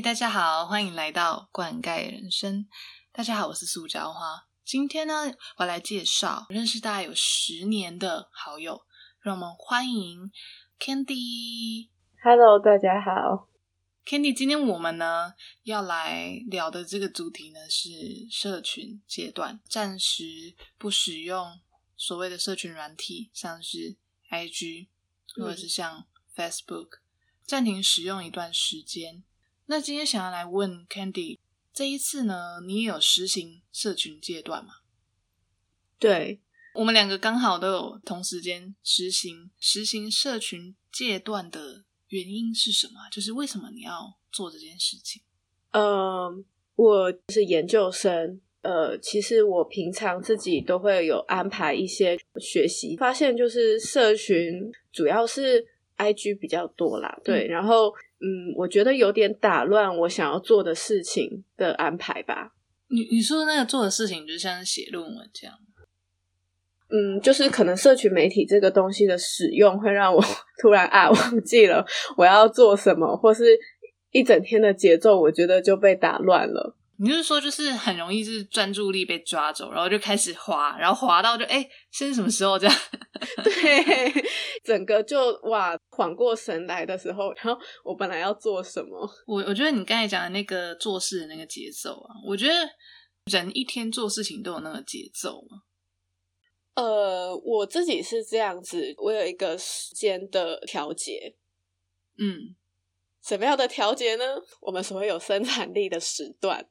大家好，欢迎来到灌溉人生。大家好，我是塑胶花。今天呢，我来介绍认识大概有十年的好友，让我们欢迎 Candy。Hello，大家好。Candy，今天我们呢要来聊的这个主题呢是社群阶段，暂时不使用所谓的社群软体，像是 IG 或者是像 Facebook，暂停使用一段时间。那今天想要来问 Candy，这一次呢，你也有实行社群阶段吗？对，我们两个刚好都有同时间实行实行社群阶段的原因是什么？就是为什么你要做这件事情？嗯，我是研究生，呃，其实我平常自己都会有安排一些学习，发现就是社群主要是 IG 比较多啦，对，然后嗯，我觉得有点打乱我想要做的事情的安排吧。你你说的那个做的事情，就像是写论文这样。嗯，就是可能社群媒体这个东西的使用会让我 突然啊忘记了我要做什么，或是一整天的节奏，我觉得就被打乱了。你就是说，就是很容易就是专注力被抓走，然后就开始滑，然后滑到就哎，现在什么时候这样？对，整个就哇缓过神来的时候，然后我本来要做什么？我我觉得你刚才讲的那个做事的那个节奏啊，我觉得人一天做事情都有那个节奏嘛。呃，我自己是这样子，我有一个时间的调节。嗯，什么样的调节呢？我们所谓有生产力的时段，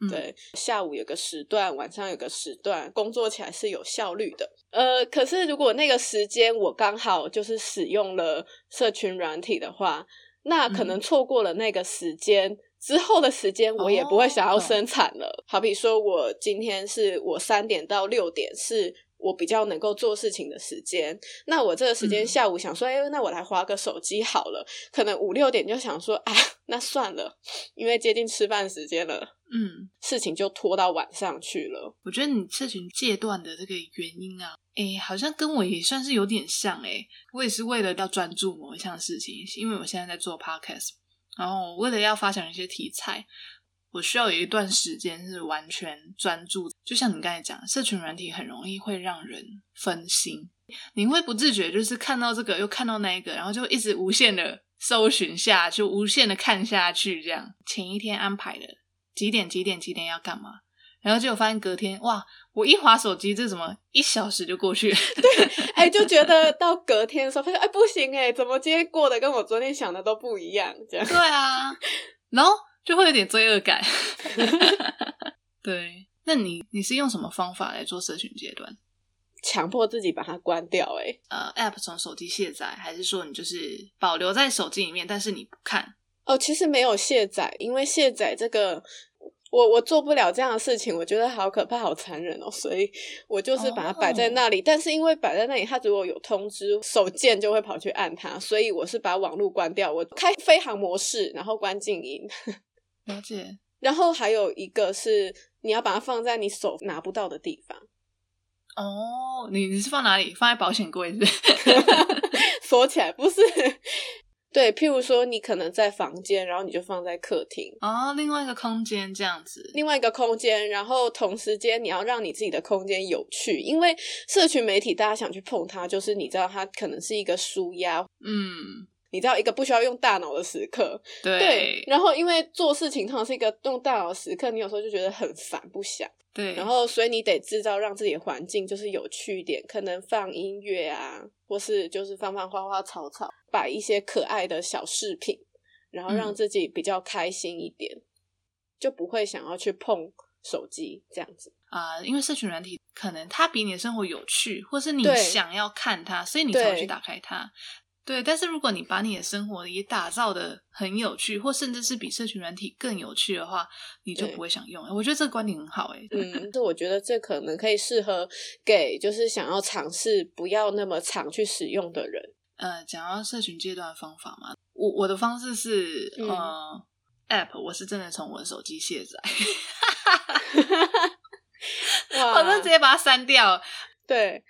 嗯对，下午有个时段，晚上有个时段，工作起来是有效率的。呃，可是如果那个时间我刚好就是使用了社群软体的话，那可能错过了那个时间。之后的时间我也不会想要生产了。好比说，我今天是我三点到六点是我比较能够做事情的时间，那我这个时间嗯下午想说，哎、那我来划个手机好了。可能五六点就想说，啊，那算了，因为接近吃饭时间了，嗯，事情就拖到晚上去了。我觉得你社群戒断的这个原因啊，哎，好像跟我也算是有点像哎。我也是为了要专注某一项事情，因为我现在在做 podcast，然后为了要发展一些题材，我需要有一段时间是完全专注。就像你刚才讲，社群软体很容易会让人分心，你会不自觉就是看到这个又看到那一个，然后就一直无限的搜寻下去，无限的看下去，这样前一天安排的几点几点几点要干嘛，然后结果发现隔天哇，我一划手机，这怎么一小时就过去了？哎、就觉得到隔天的时候，发现哎不行哎，怎么今天过得跟我昨天想的都不一样？这样对啊，然后就会有点罪恶感。对，那你你是用什么方法来做社群阶段？强迫自己把它关掉。哎，呃，App 从手机卸载，还是说你就是保留在手机里面，但是你不看？哦，其实没有卸载，因为卸载这个。我我做不了这样的事情，我觉得好可怕、好残忍哦，所以我就是把它摆在那里。但是因为摆在那里，它如果有通知，手贱就会跑去按它，所以我是把网络关掉，我开飞行模式，然后关静音。了解。然后还有一个是你要把它放在你手拿不到的地方，哦，你你是放哪里？放在保险柜是不是？锁起来不是？对，譬如说你可能在房间，然后你就放在客厅。哦，另外一个空间这样子。另外一个空间，然后同时间你要让你自己的空间有趣，因为社群媒体大家想去碰它，就是你知道它可能是一个舒压，嗯，你知道一个不需要用大脑的时刻，对对。然后因为做事情通常是一个用大脑的时刻，你有时候就觉得很烦不想，对，然后所以你得制造让自己的环境就是有趣一点，可能放音乐啊，或是就是放放花花草草，摆一些可爱的小饰品，然后让嗯自己比较开心一点，就不会想要去碰手机这样子。啊、因为社群软体可能它比你的生活有趣，或是你想要看它，所以你才会去打开它。对，但是如果你把你的生活也打造的很有趣，或甚至是比社群软体更有趣的话，你就不会想用。我觉得这个观点很好，哎，嗯，这我觉得这可能可以适合给就是想要尝试不要那么常去使用的人。呃，讲到社群阶段的方法嘛，我我的方式是、嗯呃，App 我是真的从我的手机卸载，哇 我真的直接把它删掉。对，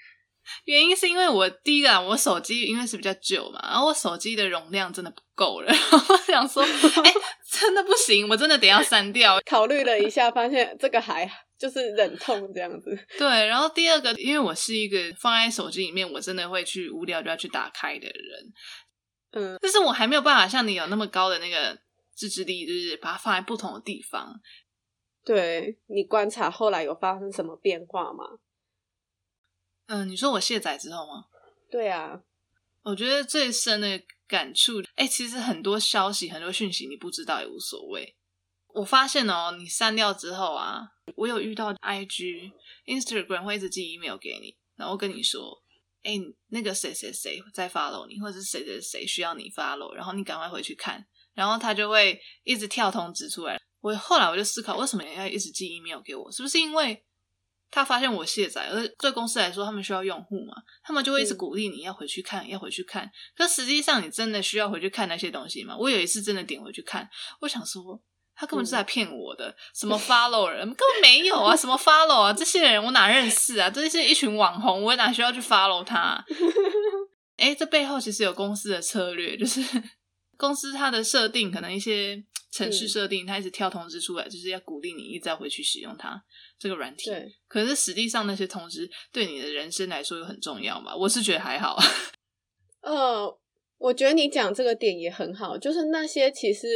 原因是因为我第一个啊，我手机因为是比较旧嘛，然后我手机的容量真的不够了，然后我想说，哎、真的不行，我真的得要删掉。考虑了一下，发现这个还就是忍痛这样子。对，然后第二个，因为我是一个放在手机里面，我真的会去无聊就要去打开的人，嗯，但是我还没有办法像你有那么高的那个自制力，就是把它放在不同的地方。对你观察后来有发生什么变化吗？嗯，你说我卸载之后吗？对啊，我觉得最深的感触，哎、其实很多消息、很多讯息你不知道也无所谓。我发现哦，你删掉之后啊，我有遇到 IG、Instagram 会一直寄 email 给你，然后跟你说，哎、那个谁谁谁在 follow 你，或者是谁谁谁需要你 follow，然后你赶快回去看，然后他就会一直跳通知出来。我后来我就思考，为什么要一直寄 email 给我？是不是因为他发现我卸载，而对公司来说，他们需要用户嘛，他们就会一直嗯鼓励你要回去看，要回去看。可实际上，你真的需要回去看那些东西吗？我有一次真的点回去看，我想说。他根本是在骗我的，什么 follow 人 根本没有啊，什么 follow 啊，这些人我哪认识啊？这是一群网红，我哪需要去 follow 他、啊？哎，这背后其实有公司的策略，就是 公司它的设定，可能一些程式嗯设定，它一直跳通知出来，就是要鼓励你一再回去使用它这个软体。对，可是实际上那些通知对你的人生来说又很重要嘛？我是觉得还好。呃，我觉得你讲这个点也很好，就是那些其实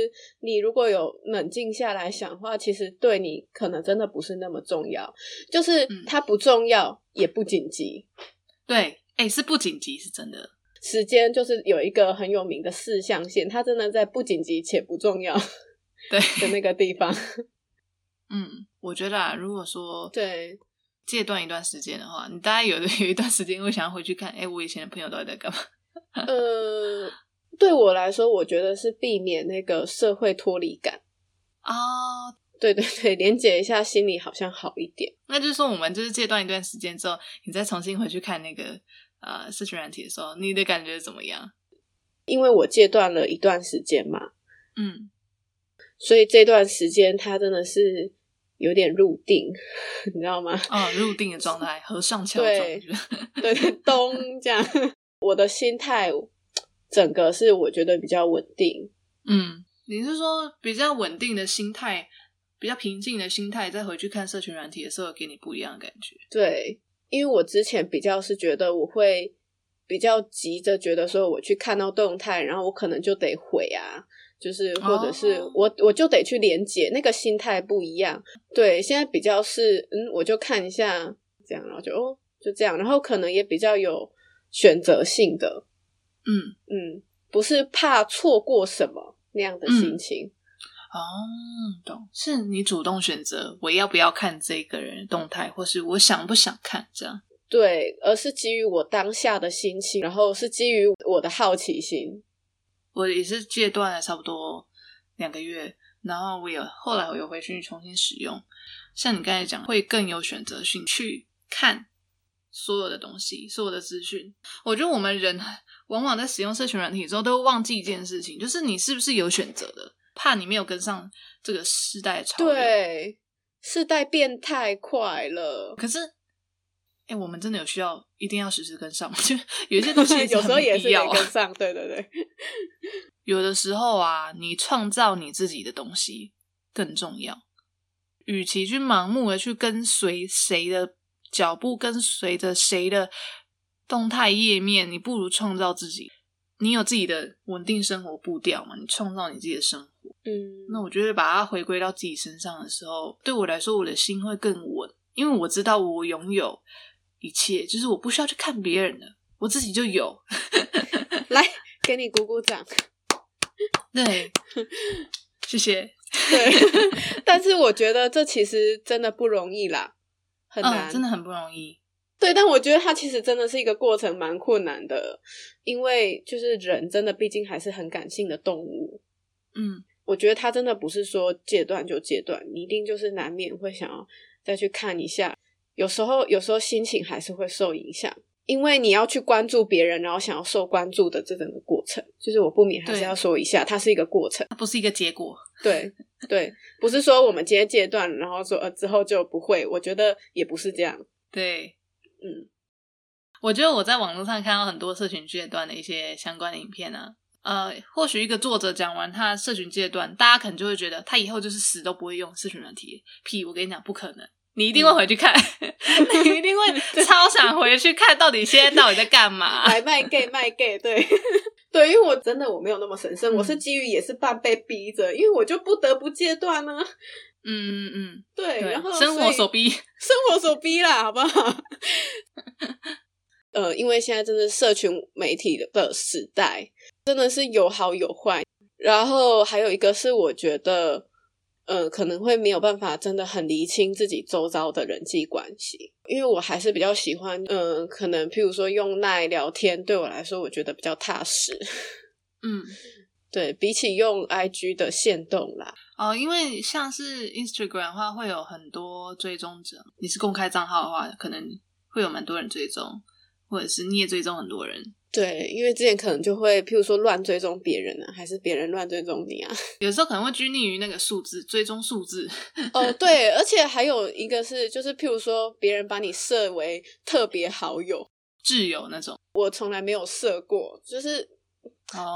你如果有冷静下来想的话，其实对你可能真的不是那么重要，就是嗯它不重要也不紧急。对，哎，是不紧急是真的。时间就是有一个很有名的四象限，它真的在不紧急且不重要 对，的那个地方。嗯，我觉得啊，如果说对，戒断一段时间的话，你大概有的有一段时间会想要回去看，哎，我以前的朋友到底在干嘛？呃，对我来说，我觉得是避免那个社会脱离感。哦，对对对，连接一下心里好像好一点。那就是说，我们就是戒断一段时间之后，你再重新回去看那个呃社群软体的时候，你的感觉怎么样？因为我戒断了一段时间嘛，嗯，所以这段时间它真的是有点入定，你知道吗？哦，入定的状态，和尚敲对钟，对对，咚这样，我的心态整个是我觉得比较稳定。嗯，你是说比较稳定的心态，比较平静的心态，再回去看社群软体的时候，给你不一样的感觉？对，因为我之前比较是觉得我会比较急着觉得说我去看到动态，然后我可能就得回啊，就是或者是哦我、我就得去连接，那个心态不一样。对，现在比较是嗯，我就看一下这样，然后就哦就这样，然后可能也比较有选择性的，嗯，嗯，不是怕错过什么那样的心情。哦，懂，是你主动选择我要不要看这个人的动态，或是我想不想看这样。对，而是基于我当下的心情，然后是基于我的好奇心。我也是戒断了差不多两个月，然后我有后来我有回去重新使用，像你刚才讲，会更有选择性去看所有的东西，所有的资讯。我觉得我们人 往往在使用社群软体之后，都会忘记一件事情，就是你是不是有选择的，怕你没有跟上这个时代的潮流。，对，世代变太快了，可是。哎、我们真的有需要一定要时时跟上吗？就有一些东西有时候也是要跟上。对对对，有的时候啊，你创造你自己的东西更重要。与其去盲目的去跟随谁的脚步，跟随着谁的动态页面，你不如创造自己。你有自己的稳定生活步调嘛？你创造你自己的生活。嗯，那我觉得把它回归到自己身上的时候，对我来说，我的心会更稳，因为我知道我拥有一切，就是我不需要去看别人的，我自己就有。来给你鼓鼓掌。对，谢谢。对，但是我觉得这其实真的不容易啦，很难，嗯，真的很不容易。对，但我觉得它其实真的是一个过程，蛮困难的，因为就是人真的毕竟还是很感性的动物。嗯，我觉得它真的不是说戒断就戒断，你一定就是难免会想要再去看一下。有时候，有时候心情还是会受影响，因为你要去关注别人，然后想要受关注的这整个过程，就是我不免还是要说一下，它是一个过程。它不是一个结果。对对，不是说我们今天戒断，然后说呃之后就不会，我觉得也不是这样。对，嗯，我觉得我在网络上看到很多社群阶段的一些相关的影片啊，呃，或许一个作者讲完他社群阶段，大家可能就会觉得他以后就是死都不会用社群软体。屁，我跟你讲，不可能，你一定会回去看，你一定会 超想回去看到底现在到底在干嘛。来卖 gay 卖 gay，对对，因为我真的我没有那么神圣，我是基于也是半被逼着，因为我就不得不戒断呢。嗯嗯嗯，对，然后生活所逼，生活所逼啦，好不好？呃，因为现在真的社群媒体的时代，真的是有好有坏。然后还有一个是，我觉得，呃，可能会没有办法真的很厘清自己周遭的人际关系。因为我还是比较喜欢，嗯，可能譬如说用耐聊天，对我来说，我觉得比较踏实。嗯，对比起用 IG 的限动啦。哦，因为像是 Instagram 的话，会有很多追踪者。你是公开账号的话，可能会有蛮多人追踪。或者是你也追踪很多人，对，因为之前可能就会，譬如说乱追踪别人啊，还是别人乱追踪你啊？有时候可能会拘泥于那个数字，追踪数字。哦，对，而且还有一个是，就是譬如说别人把你设为特别好友、挚友那种，我从来没有设过，就是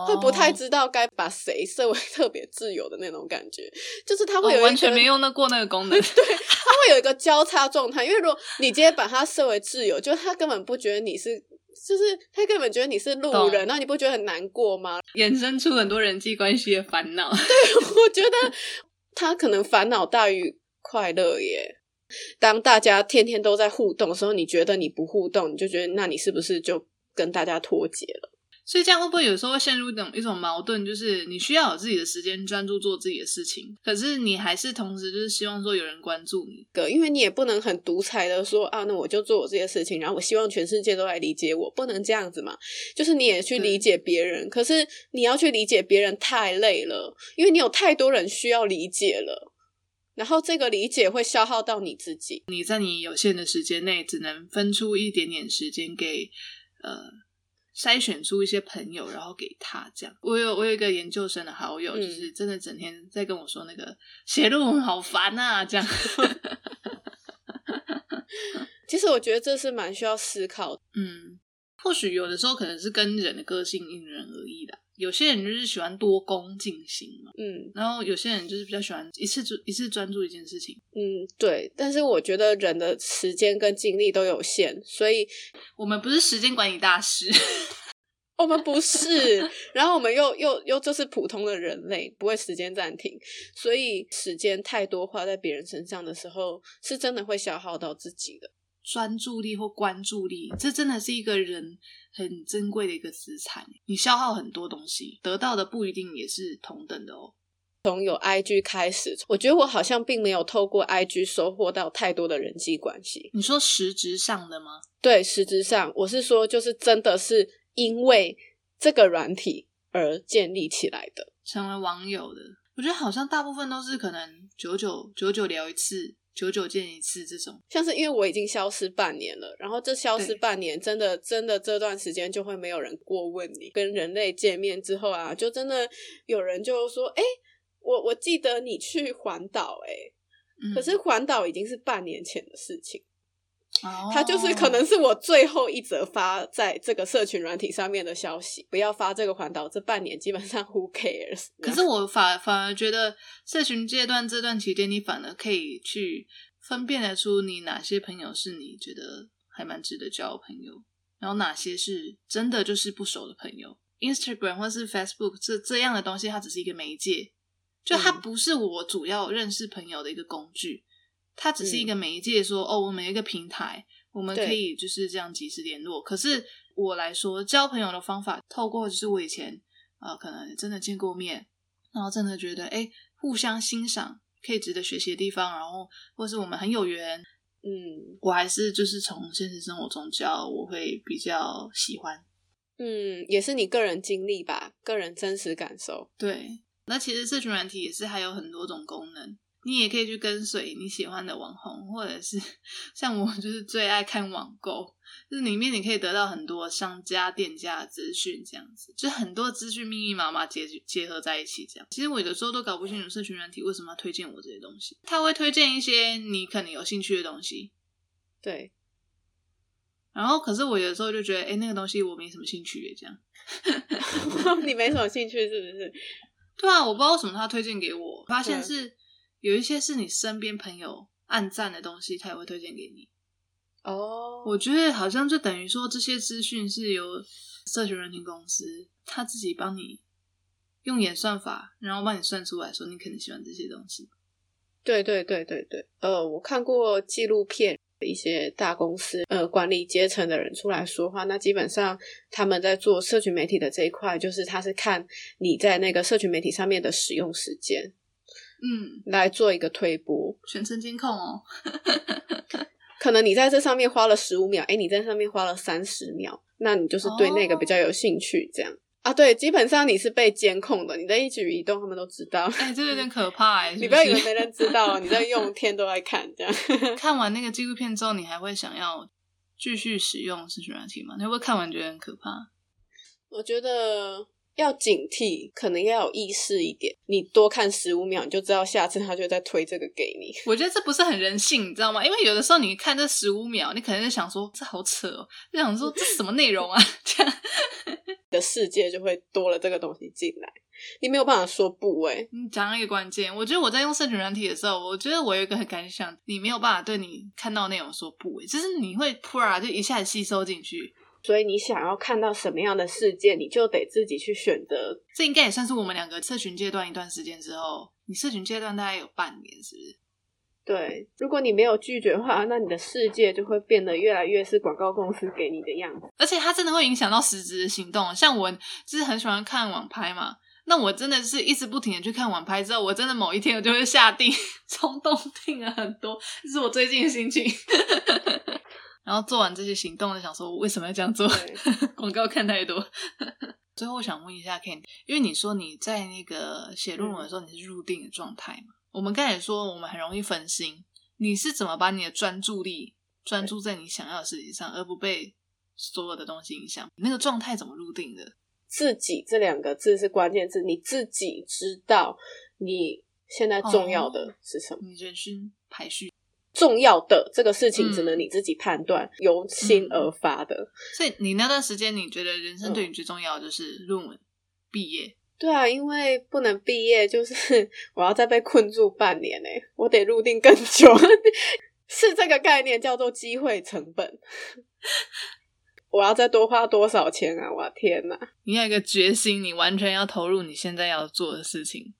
会不太知道该把谁设为 特别自由的那种感觉，就是他会有完全没用那过那个功能，对，他会有一个交叉状态，因为如果你直接把他设为自由，就他根本不觉得你是，就是他根本觉得你是路人，那你不觉得很难过吗？衍生出很多人际关系的烦恼。对，我觉得他可能烦恼大于快乐耶。当大家天天都在互动的时候，你觉得你不互动，你就觉得那你是不是就跟大家脱节了？所以这样会不会有时候会陷入一种一种矛盾？就是你需要有自己的时间专注做自己的事情，可是你还是同时就是希望说有人关注你。对，因为你也不能很独裁的说啊，那我就做我这些事情，然后我希望全世界都来理解我，不能这样子嘛。就是你也去理解别人，可是你要去理解别人太累了，因为你有太多人需要理解了，然后这个理解会消耗到你自己。你在你有限的时间内，只能分出一点点时间给呃。筛选出一些朋友，然后给他这样。我有我有一个研究生的好友，就是真的整天在跟我说那个写论文好烦啊，这样。其实我觉得这是蛮需要思考。嗯，或许有的时候可能是跟人的个性因人而异的。有些人就是喜欢多功进行嘛，嗯，然后有些人就是比较喜欢一次专一次专注一件事情，嗯，对。但是我觉得人的时间跟精力都有限，所以我们不是时间管理大师，我们不是。然后我们又又又就是普通的人类，不会时间暂停，所以时间太多花在别人身上的时候，是真的会消耗到自己的专注力或关注力。这真的是一个人。很珍贵的一个资产，你消耗很多东西，得到的不一定也是同等的哦。从有 IG 开始，我觉得我好像并没有透过 IG 收获到太多的人际关系。你说实质上的吗？对，实质上，我是说，就是真的是因为这个软体而建立起来的，成为网友的。我觉得好像大部分都是可能九九九九聊一次。久久见一次这种，像是因为我已经消失半年了，然后这消失半年，真的真的这段时间就会没有人过问你。跟人类见面之后啊，就真的有人就说：“哎，我我记得你去环岛，哎，可是环岛已经是半年前的事情。”他就是可能是我最后一则发在这个社群软体上面的消息。不要发这个环岛，这半年基本上 who cares。可是我反反而觉得社群阶段这段期间，你反而可以去分辨得出你哪些朋友是你觉得还蛮值得交朋友，然后哪些是真的就是不熟的朋友。Instagram 或是 Facebook 这这样的东西，它只是一个媒介，就它不是我主要认识朋友的一个工具。它只是一个媒介，说哦，我们一个平台，我们可以就是这样及时联络。可是我来说，交朋友的方法，透过就是我以前啊，可能真的见过面，然后真的觉得哎，互相欣赏，可以值得学习的地方，然后或是我们很有缘，嗯，我还是就是从现实生活中交，我会比较喜欢。嗯，也是你个人经历吧，个人真实感受。对，那其实社群软体也是还有很多种功能。你也可以去跟随你喜欢的网红，或者是像我，就是最爱看网购，就是里面你可以得到很多商家、店家的资讯，这样子，就很多资讯密密麻麻结结合在一起，这样。其实我有的时候都搞不清楚社群软体为什么要推荐我这些东西，他会推荐一些你可能有兴趣的东西，对。然后可是我有时候就觉得，哎，那个东西我没什么兴趣，这样。你没什么兴趣是不是？对啊，我不知道为什么他推荐给我，发现是有一些是你身边朋友暗赞的东西，他也会推荐给你。哦，我觉得好像就等于说这些资讯是由社群人群公司他自己帮你用演算法，然后帮你算出来说你可能喜欢这些东西。对对对对对，呃，我看过纪录片。一些大公司呃管理阶层的人出来说话，那基本上他们在做社群媒体的这一块，就是他是看你在那个社群媒体上面的使用时间，嗯，来做一个推播，全程监控哦。可能你在这上面花了十五秒，哎，你在上面花了三十秒，那你就是对那个比较有兴趣，这样。啊，对，基本上你是被监控的，你的一举一动他们都知道。哎，这有点可怕哎！你不要以为没人知道，你在用，天都在看这样。看完那个纪录片之后，你还会想要继续使用社群软体吗？你会不会看完觉得很可怕？我觉得。要警惕，可能要有意识一点。你多看十五秒，你就知道下次他就在推这个给你。我觉得这不是很人性，你知道吗？因为有的时候你看这十五秒，你可能就想说这好扯哦，就想说这是什么内容啊？这样的世界就会多了这个东西进来，你没有办法说不哎。你讲一个关键，我觉得我在用社群软体的时候，我觉得我有一个很感想，你没有办法对你看到内容说不哎，就是你会突然就一下子吸收进去。所以你想要看到什么样的世界，你就得自己去选择。这应该也算是我们两个社群阶段一段时间之后，你社群阶段大概有半年，是不是？对，如果你没有拒绝的话，那你的世界就会变得越来越是广告公司给你的样子。而且它真的会影响到实质的行动。像我就是很喜欢看网拍嘛，那我真的是一直不停的去看网拍，之后我真的某一天我就会下定 冲动定了很多，这是我最近的心情。然后做完这些行动，就想说我为什么要这样做？广告看太多。最后，我想问一下 Ken，因为你说你在那个写论文的时候，你是入定的状态嘛？我们刚才说我们很容易分心，你是怎么把你的专注力专注在你想要的事情上，而不被所有的东西影响？那个状态怎么入定的？自己这两个字是关键字，你自己知道你现在重要的是什么？你人生排序。重要的这个事情只能你自己判断，由心而发的。所以你那段时间，你觉得人生对你最重要的就是论文毕业？对啊，因为不能毕业，就是 我要再被困住半年呢，我得入定更久。是这个概念叫做机会成本。我要再多花多少钱啊？我天哪！你有一个决心，你完全要投入你现在要做的事情，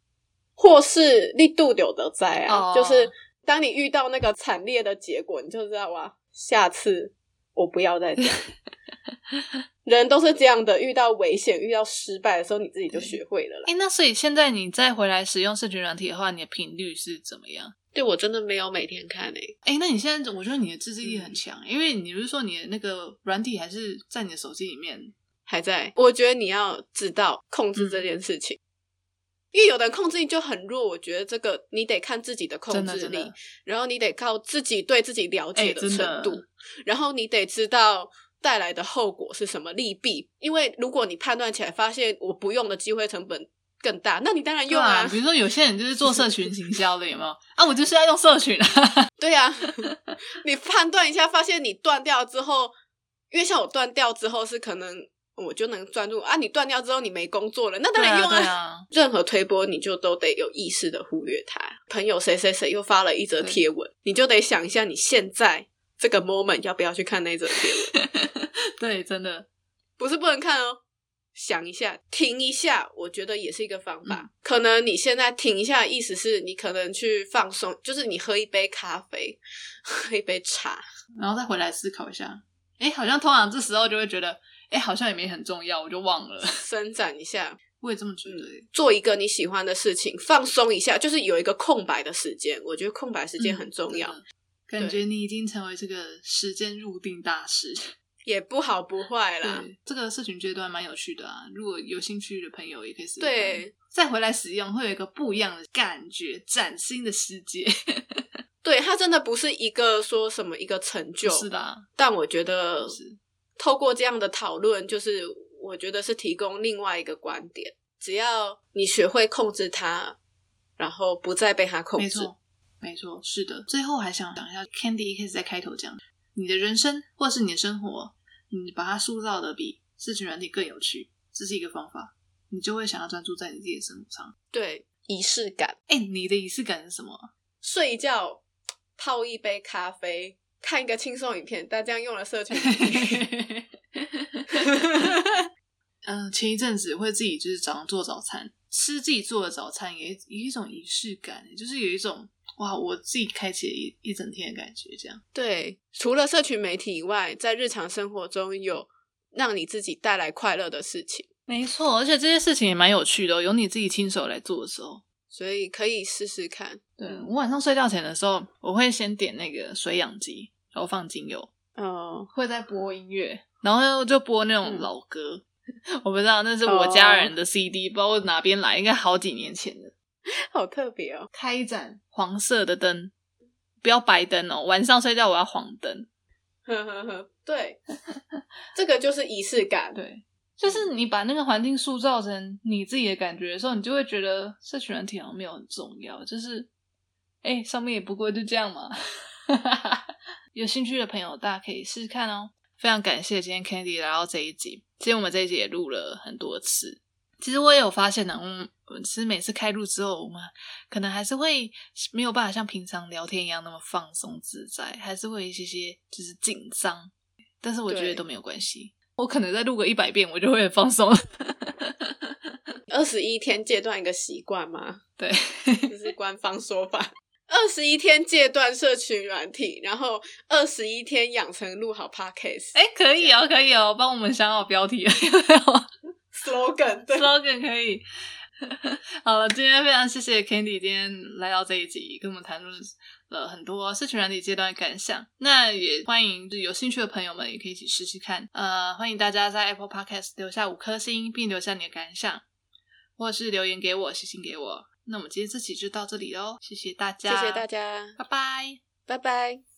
或是力度有的在啊，就是。当你遇到那个惨烈的结果，你就知道哇，下次我不要再这样。人都是这样的，遇到危险、遇到失败的时候，你自己就学会了。哎，那所以现在你再回来使用社群软体的话，你的频率是怎么样？对我真的没有每天看诶。哎，那你现在我觉得你的自制力很强，因为你不是说你的那个软体还是在你的手机里面还在？我觉得你要知道控制这件事情。因为有的人控制力就很弱，我觉得这个你得看自己的控制力，然后你得靠自己对自己了解的程度，然后你得知道带来的后果是什么利弊。因为如果你判断起来发现我不用的机会成本更大，那你当然用啊。比如说有些人就是做社群行销的，有没有 啊？我就是要用社群啊。对呀，你判断一下，发现你断掉之后，因为像我断掉之后是可能。我就能专注啊！你断掉之后，你没工作了，那当然用啊。任何推波，你就都得有意识的忽略它。朋友谁谁谁又发了一则贴文，你就得想一下，你现在这个 moment 要不要去看那则贴文？对，真的 不是不能看哦。想一下，停一下，我觉得也是一个方法。可能你现在停一下，意思是你可能去放松，就是你喝一杯咖啡，喝一杯茶，然后再回来思考一下。哎，好像通常这时候就会觉得。哎，好像也没很重要，我就忘了 伸展一下。我也这么觉得。做一个你喜欢的事情，放松一下，就是有一个空白的时间。我觉得空白时间很重要。感觉你已经成为这个时间入定大师，也不好不坏啦。这个社群阶段蛮有趣的啊，如果有兴趣的朋友也可以试。对，再回来使用会有一个不一样的感觉，崭新的世界。对，它真的不是一个说什么一个成就，是的。但我觉得。透过这样的讨论，就是我觉得是提供另外一个观点。只要你学会控制它，然后不再被它控制，没错，没错，是的。最后还想讲一下，Candy 一开始在开头讲，你的人生或是你的生活，你把它塑造的比社群软体更有趣，这是一个方法，你就会想要专注在你自己的生活上。对，仪式感。哎，你的仪式感是什么？睡一觉，泡一杯咖啡，看一个轻松影片，但这样用了社群。嗯，前一阵子会自己就是早上做早餐，吃自己做的早餐，也有一种仪式感，就是有一种哇，我自己开启了一一整天的感觉。这样对，除了社群媒体以外，在日常生活中有让你自己带来快乐的事情。没错，而且这些事情也蛮有趣的，有你自己亲手来做的时候，所以可以试试看。对我晚上睡觉前的时候，我会先点那个水养机，然后放精油，嗯，会在播音乐，然后就播那种老歌。我不知道那是我家人的 CD，不知道哪边来，应该好几年前的，好特别哦。开一盏黄色的灯，不要白灯哦。晚上睡觉我要黄灯。呵呵呵，对，这个就是仪式感。对，就是你把那个环境塑造成你自己的感觉的时候，你就会觉得社群软体好像没有很重要。就是，哎，上面也不过就这样嘛。有兴趣的朋友，大家可以试试看哦。非常感谢今天 Candy 来到这一集。其实我们这一集也录了很多次。其实我也有发现呢，嗯，其实每次开录之后，我们可能还是会没有办法像平常聊天一样那么放松自在，还是会一些些就是紧张。但是我觉得都没有关系，我可能再录个一百遍，我就会很放松。二十一天戒断一个习惯吗？对，这是官方说法。二十一天戒断社群软体，然后二十一天养成录好 podcast。哎，可以哦，可以哦，帮我们想好标题了，slogan，slogan 可以。好了，今天非常谢谢 Candy 今天来到这一集，跟我们谈论了很多社群软体阶段的感想。那也欢迎有兴趣的朋友们也可以一起试试看。呃，欢迎大家在 Apple Podcast 留下五颗星，并留下你的感想，或是留言给我，写信给我。那我们今天这期就到这里喽，谢谢大家，谢谢大家，拜拜，拜拜。